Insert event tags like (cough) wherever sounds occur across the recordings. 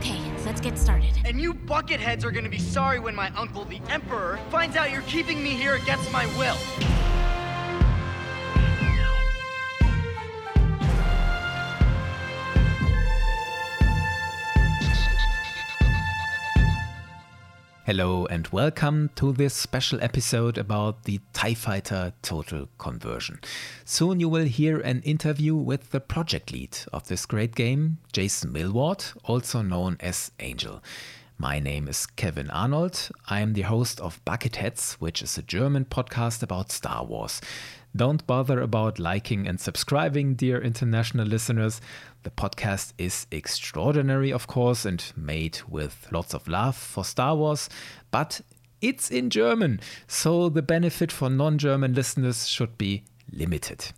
Okay, let's get started. And you bucketheads are gonna be sorry when my uncle, the Emperor, finds out you're keeping me here against my will. Hello and welcome to this special episode about the TIE Fighter Total Conversion. Soon you will hear an interview with the project lead of this great game, Jason Millward, also known as Angel. My name is Kevin Arnold. I am the host of Bucketheads, which is a German podcast about Star Wars. Don't bother about liking and subscribing, dear international listeners. The podcast is extraordinary, of course, and made with lots of love for Star Wars, but it's in German, so the benefit for non German listeners should be limited.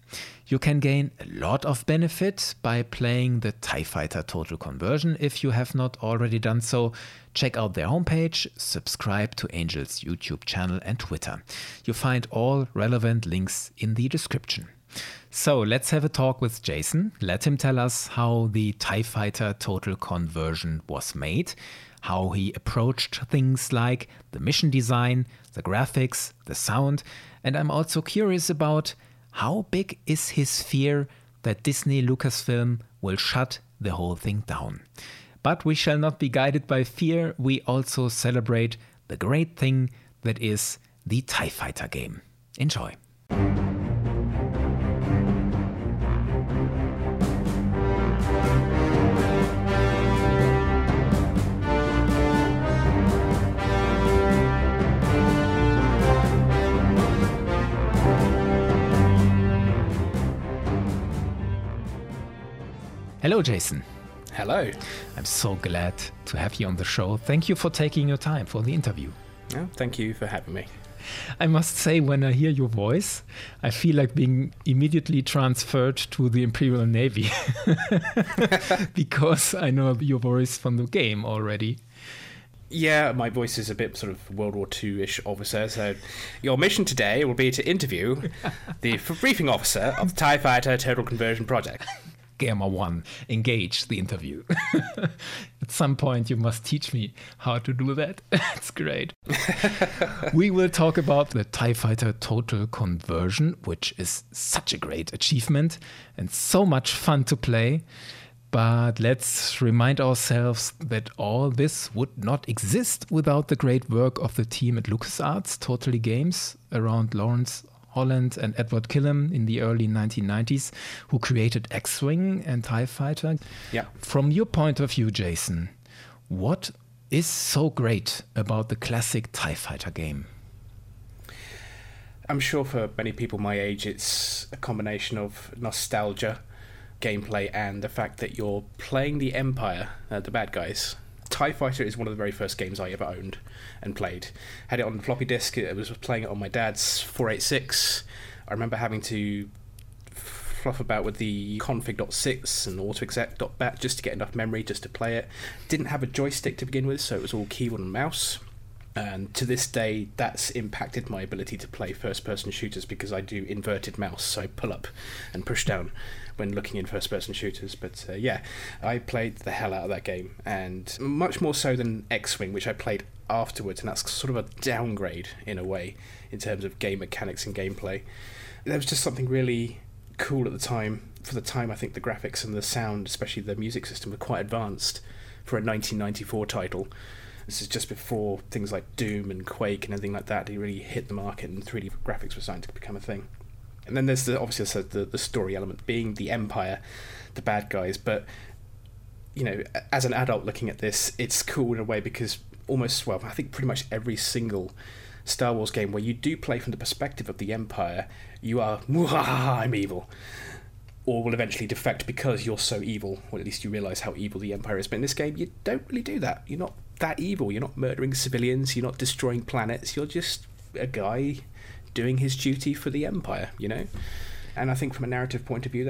You can gain a lot of benefit by playing the TIE Fighter Total Conversion if you have not already done so. Check out their homepage, subscribe to Angel's YouTube channel and Twitter. You find all relevant links in the description. So let's have a talk with Jason. Let him tell us how the TIE Fighter Total Conversion was made, how he approached things like the mission design, the graphics, the sound, and I'm also curious about how big is his fear that Disney Lucasfilm will shut the whole thing down. But we shall not be guided by fear, we also celebrate the great thing that is the TIE Fighter game. Enjoy. Hello, Jason. Hello. I'm so glad to have you on the show. Thank you for taking your time for the interview. Yeah, thank you for having me. I must say, when I hear your voice, I feel like being immediately transferred to the Imperial Navy (laughs) because I know your voice from the game already. Yeah, my voice is a bit sort of World War II ish officer. So, your mission today will be to interview the (laughs) briefing officer of the TIE Fighter Total Conversion Project. Gamma 1 engage the interview. (laughs) At some point, you must teach me how to do that. (laughs) it's great. (laughs) we will talk about the TIE Fighter Total Conversion, which is such a great achievement and so much fun to play. But let's remind ourselves that all this would not exist without the great work of the team at LucasArts, Totally Games, around Lawrence Holland and Edward Kilham in the early 1990s, who created X Wing and TIE Fighter. Yeah. From your point of view, Jason, what is so great about the classic TIE Fighter game? I'm sure for many people my age, it's a combination of nostalgia, gameplay, and the fact that you're playing the Empire, uh, the bad guys, TIE Fighter is one of the very first games I ever owned and played. Had it on floppy disk, I was playing it on my dad's 486. I remember having to fluff about with the config.sys and autoexec.bat just to get enough memory just to play it. Didn't have a joystick to begin with, so it was all keyboard and mouse. And to this day, that's impacted my ability to play first person shooters because I do inverted mouse, so I pull up and push down when looking in first person shooters. But uh, yeah, I played the hell out of that game, and much more so than X Wing, which I played afterwards, and that's sort of a downgrade in a way in terms of game mechanics and gameplay. There was just something really cool at the time. For the time, I think the graphics and the sound, especially the music system, were quite advanced for a 1994 title. This is just before things like Doom and Quake and everything like that. They really hit the market, and 3D graphics were starting to become a thing. And then there's the obviously the the story element being the Empire, the bad guys. But you know, as an adult looking at this, it's cool in a way because almost well, I think pretty much every single Star Wars game where you do play from the perspective of the Empire, you are I'm evil. Or will eventually defect because you're so evil, or at least you realise how evil the Empire is. But in this game, you don't really do that. You're not that evil. You're not murdering civilians. You're not destroying planets. You're just a guy doing his duty for the Empire, you know? And I think from a narrative point of view,